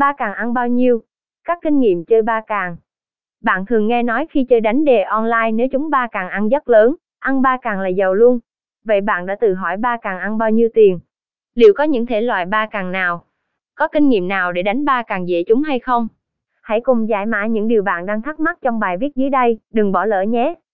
Ba càng ăn bao nhiêu? Các kinh nghiệm chơi ba càng. Bạn thường nghe nói khi chơi đánh đề online nếu chúng ba càng ăn rất lớn, ăn ba càng là giàu luôn. Vậy bạn đã tự hỏi ba càng ăn bao nhiêu tiền? Liệu có những thể loại ba càng nào? Có kinh nghiệm nào để đánh ba càng dễ chúng hay không? Hãy cùng giải mã những điều bạn đang thắc mắc trong bài viết dưới đây, đừng bỏ lỡ nhé.